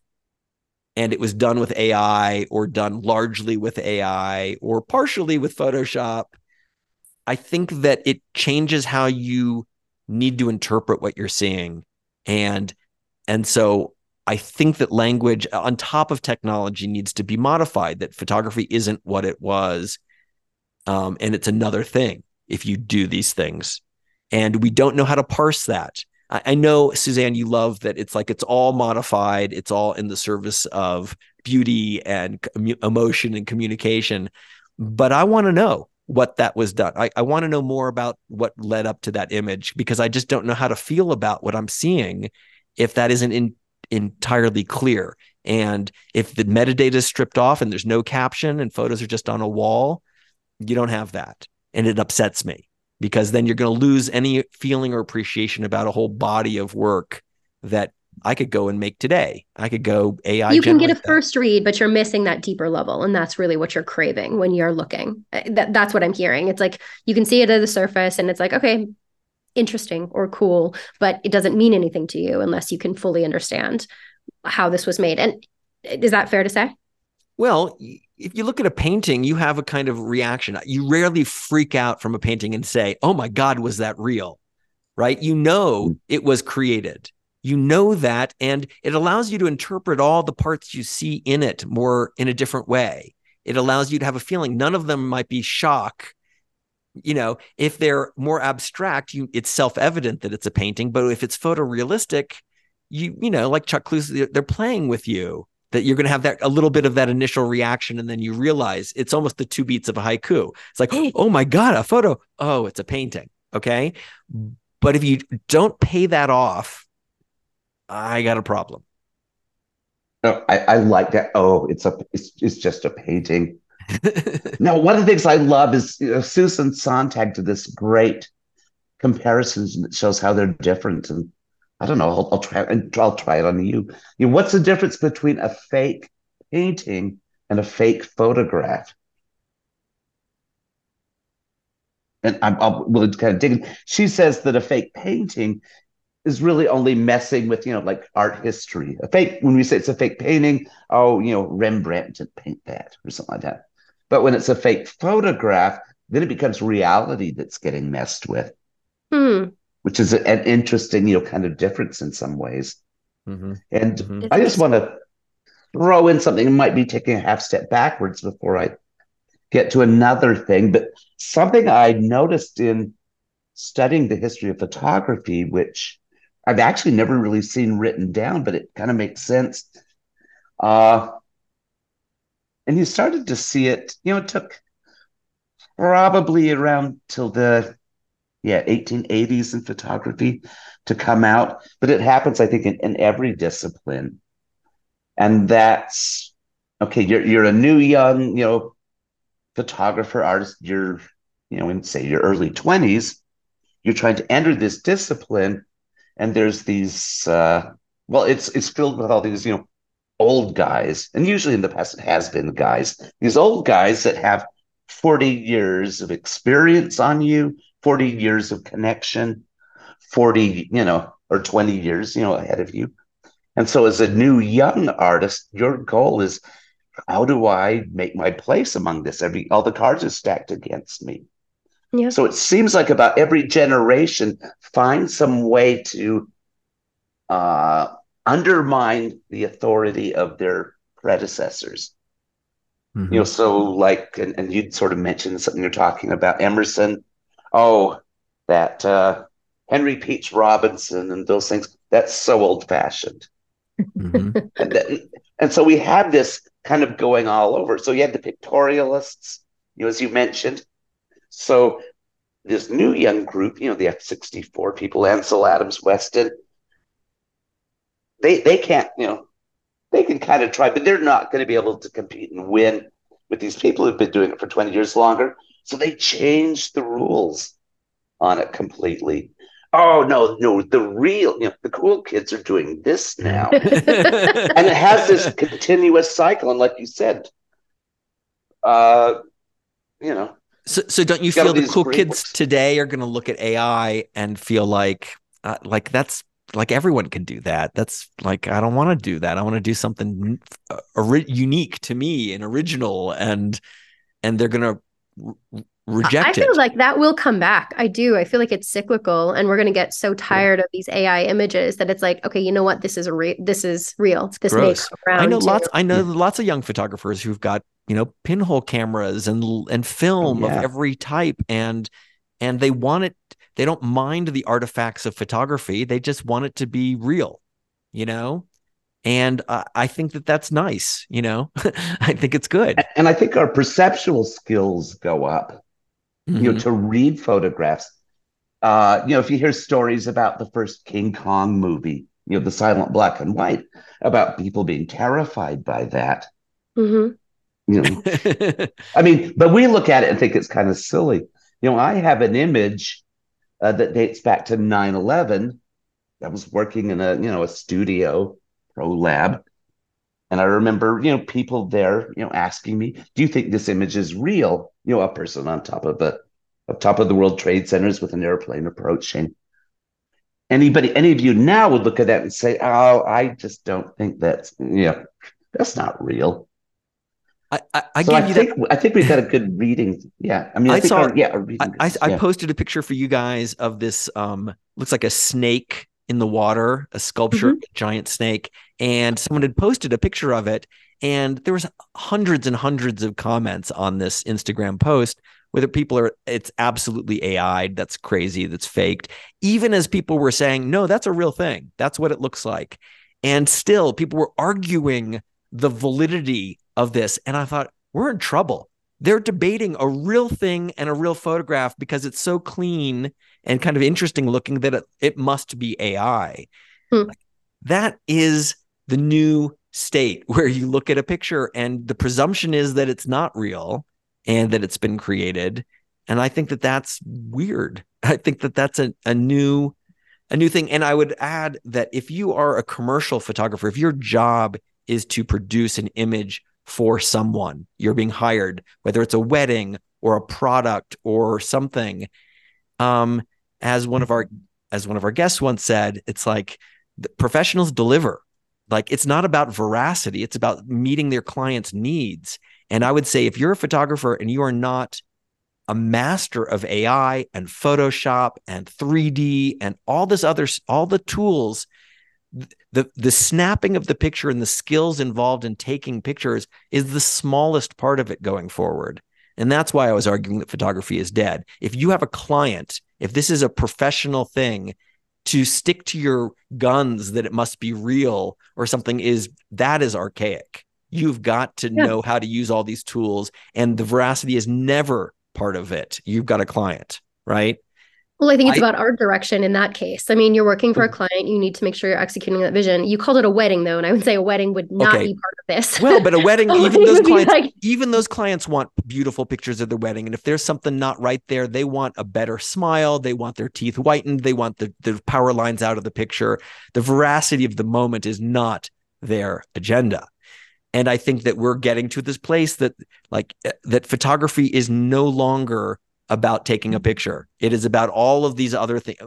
and it was done with AI or done largely with AI or partially with Photoshop, I think that it changes how you need to interpret what you're seeing. And and so I think that language on top of technology needs to be modified, that photography isn't what it was. Um, and it's another thing if you do these things and we don't know how to parse that I, I know Suzanne, you love that it's like it's all modified, it's all in the service of beauty and emotion and communication. But I want to know what that was done. I, I want to know more about what led up to that image because I just don't know how to feel about what I'm seeing if that isn't in, entirely clear. And if the metadata is stripped off and there's no caption and photos are just on a wall, you don't have that. And it upsets me because then you're going to lose any feeling or appreciation about a whole body of work that I could go and make today. I could go AI. You can get a that. first read, but you're missing that deeper level, and that's really what you're craving when you're looking. Uh, that, that's what I'm hearing. It's like you can see it at the surface, and it's like okay, interesting or cool, but it doesn't mean anything to you unless you can fully understand how this was made. And is that fair to say? Well, if you look at a painting, you have a kind of reaction. You rarely freak out from a painting and say, "Oh my God, was that real?" Right? You know mm. it was created you know that and it allows you to interpret all the parts you see in it more in a different way it allows you to have a feeling none of them might be shock you know if they're more abstract you it's self-evident that it's a painting but if it's photorealistic you you know like chuck Close, they're playing with you that you're going to have that a little bit of that initial reaction and then you realize it's almost the two beats of a haiku it's like oh my god a photo oh it's a painting okay but if you don't pay that off I got a problem. No, I, I like that. Oh, it's a it's, it's just a painting. *laughs* now, one of the things I love is you know, Susan Sontag did this great comparisons that shows how they're different. And I don't know, I'll, I'll try and I'll try it on you. you know, what's the difference between a fake painting and a fake photograph? And I'm, I'll, we'll kind of dig. She says that a fake painting is really only messing with you know like art history. A fake when we say it's a fake painting, oh you know Rembrandt didn't paint that or something like that. But when it's a fake photograph, then it becomes reality that's getting messed with, hmm. Which is an interesting you know kind of difference in some ways. Mm-hmm. And mm-hmm. I just want to throw in something that might be taking a half step backwards before I get to another thing, but something I noticed in studying the history of photography, which I've actually never really seen written down, but it kind of makes sense. Uh, and you started to see it, you know, it took probably around till the yeah 1880s in photography to come out but it happens i think in, in every discipline. And that's okay you're you're a new young you know photographer artist you're you know in say your early 20s you're trying to enter this discipline and there's these uh, well it's it's filled with all these you know old guys and usually in the past it has been guys these old guys that have 40 years of experience on you 40 years of connection 40 you know or 20 years you know ahead of you and so as a new young artist your goal is how do i make my place among this every all the cards are stacked against me yeah. So it seems like about every generation finds some way to uh, undermine the authority of their predecessors. Mm-hmm. You know, so like, and, and you'd sort of mentioned something you're talking about Emerson. Oh, that uh, Henry Peach Robinson and those things. That's so old fashioned. Mm-hmm. *laughs* and, then, and so we had this kind of going all over. So you had the pictorialists, you know, as you mentioned, so this new young group, you know, the F64 people, Ansel Adams, Weston, they they can't, you know, they can kind of try, but they're not going to be able to compete and win with these people who've been doing it for 20 years longer. So they changed the rules on it completely. Oh no, no, the real, you know, the cool kids are doing this now. *laughs* and it has this continuous cycle. And like you said, uh, you know, so, so don't you feel the cool kids today are going to look at AI and feel like, uh, like that's like everyone can do that. That's like I don't want to do that. I want to do something uh, unique to me and original, and and they're going to reject I feel it. like that will come back. I do. I feel like it's cyclical, and we're going to get so tired yeah. of these AI images that it's like, okay, you know what? This is a re- this is real. This Gross. makes I know too. lots. I know lots of young photographers who've got you know pinhole cameras and and film yeah. of every type, and and they want it. they don't mind the artifacts of photography they just want it to be real you know and uh, i think that that's nice you know? *laughs* I think it's good. And i think our perceptual skills go up mm-hmm. you know to read photographs. Uh you know if you hear stories about the first king kong movie you know the silent black and white about people being terrified by that. Mm-hmm. you know i mean but we look at it and think it's kind of silly. You know i have an image uh, that dates back to 9-11 i was working in a you know a studio pro lab and i remember you know people there you know asking me do you think this image is real you know a person on top of a up top of the world trade centers with an airplane approaching anybody any of you now would look at that and say oh i just don't think that's yeah that's not real I, I, I so give I you think that. I think we've got a good reading. Yeah, I mean, I, I think saw- our, yeah, our. I, I, I posted a picture for you guys of this um looks like a snake in the water, a sculpture, Mm-hmm. giant snake, and someone had posted a picture of it, and there was hundreds and hundreds of comments on this Instagram post. Whether people are, it's absolutely AI. That's crazy. That's faked. Even as people were saying, no, that's a real thing. That's what it looks like, and still people were arguing the validity of this. And I thought we're in trouble. They're debating a real thing and a real photograph because it's so clean and kind of interesting looking that it, it must be AI. Hmm. Like, that is the new state *laughs* where you look at a picture and the presumption is that it's not real and that it's been created. And I think that that's weird. *laughs* I think that that's a, a new a new thing. And I would add that if you are a commercial photographer, if your job is to produce an image for someone, you're being hired, whether it's a wedding or a product or something. Um, as one of our as one of our guests once said, it's like professionals deliver. Like it's not about veracity, it's about meeting their clients' needs. And I would say if you're a photographer and you are not a master of AI and Photoshop and 3D and all this other all the tools the the snapping of the picture and the skills involved in taking pictures is the smallest part of it going forward. And that's why I was arguing that photography is dead. If you have a client, if this is a professional thing, to stick to your guns that it must be real or something is that is archaic. You've got to Yeah. know how to use all these tools, and the veracity is never part of it. You've got a client, right? Well, I think it's I- about art direction in that case. I mean, you're working for a client, you need to make sure you're executing that vision. You called it a wedding though, and I would say a wedding would not Okay. be part of this. Well, but a *laughs* wedding, A even wedding those clients, like- even those clients want beautiful pictures of their wedding. And if there's something not right there, they want a better smile. They want their teeth whitened. They want the, the power lines out of the picture. The veracity of the moment is not their agenda. And I think that we're getting to this place that like eh, that photography is no longer about taking a picture. It is about all of these other things.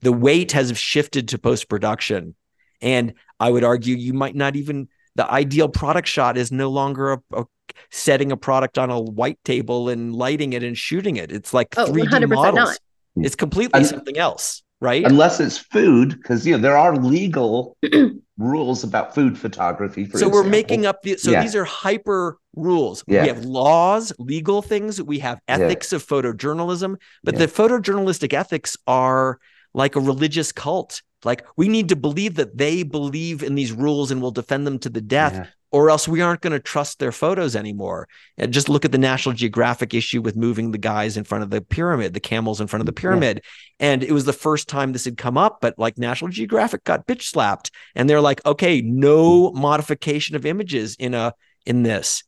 The weight has shifted to post production. And I would argue you might not even the ideal product shot is no longer a, a setting a product on a white table and lighting it and shooting it. It's like Oh, 3D 100% models. not. It's completely Un- something else, right? unless it's food, because you know there are legal *clears throat* rules about food photography. For so we're making up the so Yeah. these are hyper rules Yeah. we have laws legal things we have ethics of photojournalism but Yeah. the photojournalistic ethics are like a religious cult like we need to believe that they believe in these rules and will defend them to the death Yeah. Or else we aren't going to trust their photos anymore. And just look at the National Geographic issue with moving the guys in front of the pyramid, the camels in front of the pyramid. And it was the first time this had come up, but like National Geographic got bitch slapped. And they're like, okay, no modification of images in a in this.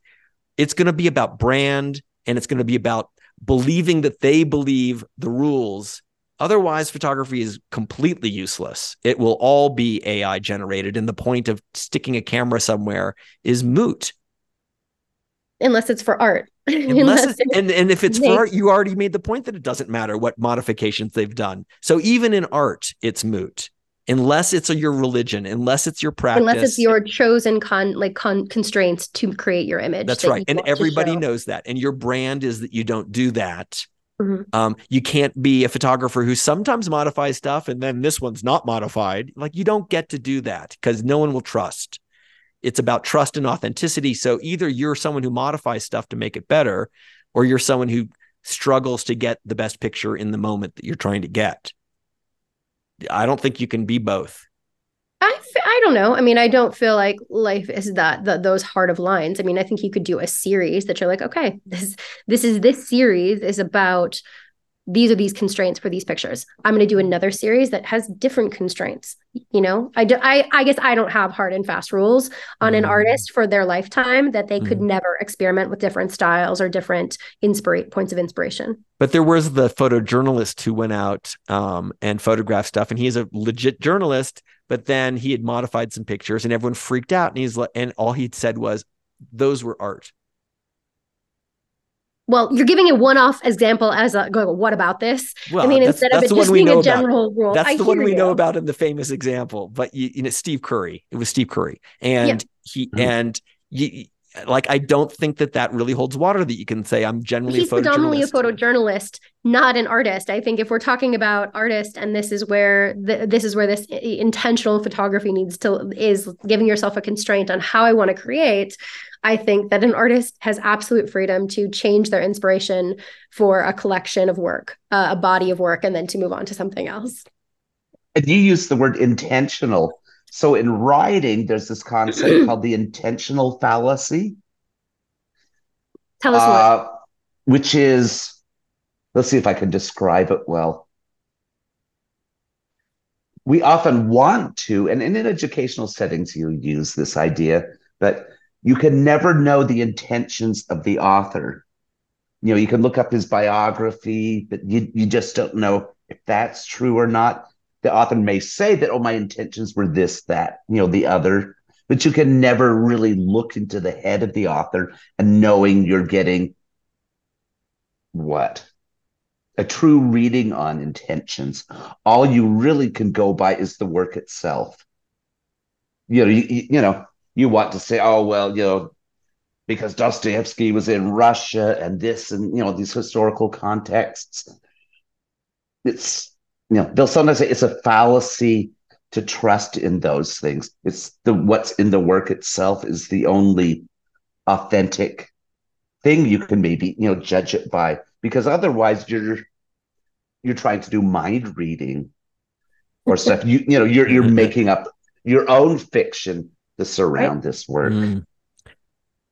It's going to be about brand and it's going to be about believing that they believe the rules Otherwise, photography is completely useless. It will all be AI generated, and the point of sticking a camera somewhere is moot. unless it's for art. *laughs* Unless it's, and, and if it's for art, you already made the point that it doesn't matter what modifications they've done. So even in art, it's moot. Unless it's your religion, unless it's your practice. unless it's your chosen con like con constraints to create your image. That's that right. And everybody knows that. And your brand is that you don't do that. Mhm. Um, you can't be a photographer who sometimes modifies stuff and then this one's not modified. Like you don't get to do that because no one will trust. It's about trust and authenticity. So either you're someone who modifies stuff to make it better, or you're someone who struggles to get the best picture in the moment that you're trying to get. I don't think you can be both. I, I don't know. I mean, I don't feel like life is that, that those heart of lines. I mean, I think you could do a series that you're like, okay, this this is this series is about these are these constraints for these pictures. I'm going to do another series that has different constraints. You know, I do, I I guess I don't have hard and fast rules on mm-hmm. an artist for their lifetime that they mm-hmm. could never experiment with different styles or different inspirate points of inspiration. But there was the photojournalist who went out um, and photographed stuff, and he's a legit journalist. But then he had modified some pictures, and everyone freaked out. And he's like, and all he said was, "Those were art." well, you're giving a one-off example as a going, what about this? Well, I mean, instead of it just being a general about. rule. That's I the one we you. know about in the famous example. But you, you know, Steve Curry. It was Steve Curry, and yeah. he mm-hmm. and you, like I don't think that that really holds water. That you can say I'm generally he's a predominantly a photojournalist, not an artist. I think if we're talking about artist, and this is where the, this is where this intentional photography needs to is giving yourself a constraint on how I want to create. I think that an artist has absolute freedom to change their inspiration for a collection of work, uh, a body of work, and then to move on to something else. And you use the word intentional. So in writing, there's this concept *clears throat* called the intentional fallacy. Tell us uh, more. Which is, let's see if I can describe it well. We often want to, and in educational settings, you use this idea that you can never know the intentions of the author. You know, you can look up his biography, but you, you just don't know if that's true or not. The author may say that, oh, my intentions were this, that, you know, the other, but you can never really look into the head of the author and knowing you're getting what? A true reading on intentions. All you really can go by is the work itself. You know, you, you know, you want to say, oh, well, you know, because Dostoevsky was in Russia and this and, you know, these historical contexts. It's, you know, they'll sometimes say it's a fallacy to trust in those things. It's the what's in the work itself is the only authentic thing you can maybe, you know, judge it by. Because otherwise you're you're trying to do mind reading or stuff. You you know, you're you're *laughs* making up your own fiction to surround this work. Mm.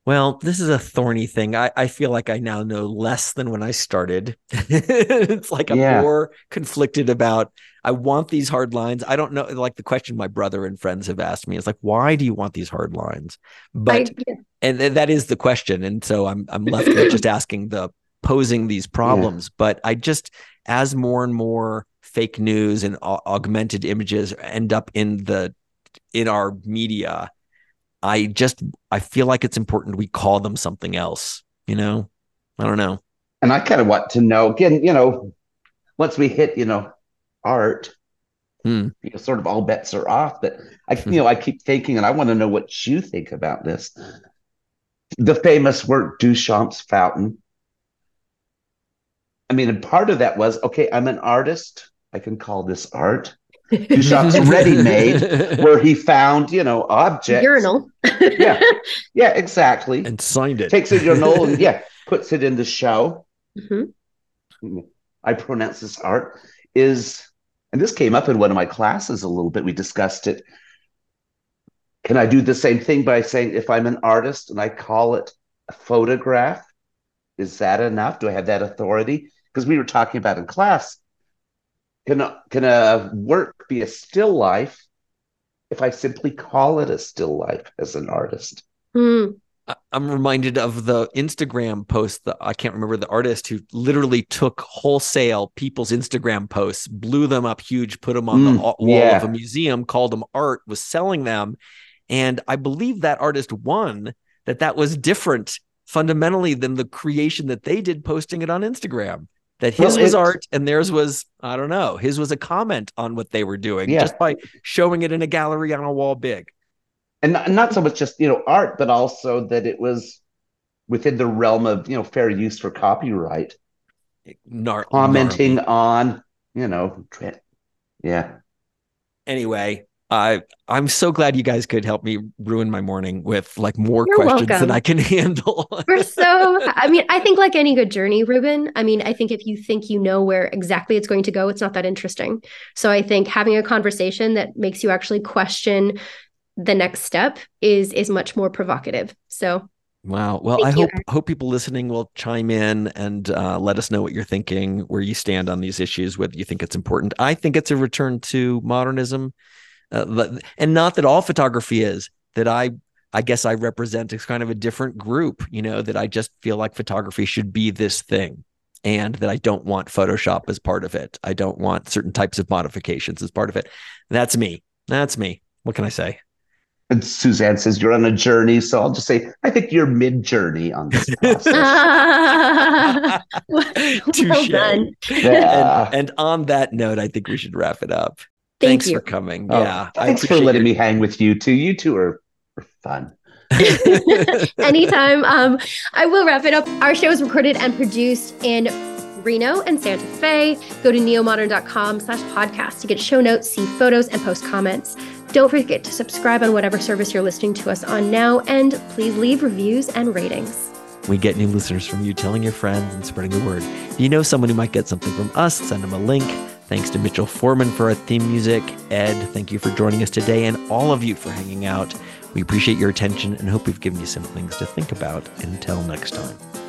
Well, this is a thorny thing. I, I feel like I now know less than when I started. *laughs* it's like I'm yeah. more conflicted about I want these hard lines. I don't know. Like the question my brother and friends have asked me is like, why do you want these hard lines? But I, yeah. and that is the question. And so I'm I'm left with just asking the posing these problems. Yeah. But I just as more and more fake news and augmented images end up in the in our media i just i feel like it's important we call them something else you know i don't know and i kind of want to know again you know once we hit you know art hmm. you know sort of all bets are off but i you know i keep thinking and i want to know what you think about this the famous work duchamp's fountain i mean and part of that was okay i'm an artist i can call this art Duchamp's ready made, where he found, you know, objects. Urinal. yeah. Yeah, exactly. And signed it. Takes a urinal and yeah, *laughs* puts it in the show. Mm-hmm. I pronounce this art is, and this came up in one of my classes a little bit. We discussed it. Can I do the same thing by saying if I'm an artist and I call it a photograph? Is that enough? Do I have that authority? Because we were talking about in class can a, can a work be a still life if I simply call it a still life as an artist? Mm. I'm reminded of the Instagram post that I can't remember the artist who literally took wholesale people's Instagram posts, blew them up huge, put them on mm, the wall yeah. of a museum, called them art, was selling them. And I believe that artist won that that was different fundamentally than the creation that they did posting it on Instagram that his well, was art and theirs was I don't know. His was a comment on what they were doing yeah. just by showing it in a gallery on a wall big. And not, not so much just, you know, art, but also that it was within the realm of, you know, fair use for copyright. commenting on, you know, yeah. Anyway, I I'm so glad you guys could help me ruin my morning with like more You're questions welcome. than I can *laughs* handle. We're so, I mean, I think like any good journey, Rubin, I mean, I think if you think you know where exactly it's going to go, it's not that interesting. So I think having a conversation that makes you actually question the next step is is much more provocative. So Wow. Well, Thank I hope Eric. hope people listening will chime in and uh, let us know what you're thinking, where you stand on these issues, whether you think it's important. I think it's a return to modernism, uh, but- and not that all photography is. That I I guess I represent is kind of a different group. You know, that I just feel like photography should be this thing, and that I don't want Photoshop as part of it. I don't want certain types of modifications as part of it. That's me. That's me. What can I say? And Suzanne says you're on a journey, so I'll just say I think you're mid-journey on this *laughs* *laughs* process. well Touche. done. yeah. and, and on that note, I think we should wrap it up. Thank Thanks you. for coming. Oh, yeah. I thanks for letting your- me hang with you too. You two are, are fun. *laughs* *laughs* Anytime. Um, I will wrap it up. Our show is recorded and produced in Reno and Santa Fe. Go to neomodern.com slash podcast to get show notes, see photos, and post comments. Don't forget to subscribe on whatever service you're listening to us on now, and please leave reviews and ratings. We get new listeners from you telling your friends and spreading the word. If you know someone who might get something from us, send them a link. Thanks to Mitchell Foreman for our theme music. Ed, thank you for joining us today, and all of you for hanging out. We appreciate your attention and hope we've given you some things to think about. Until next time.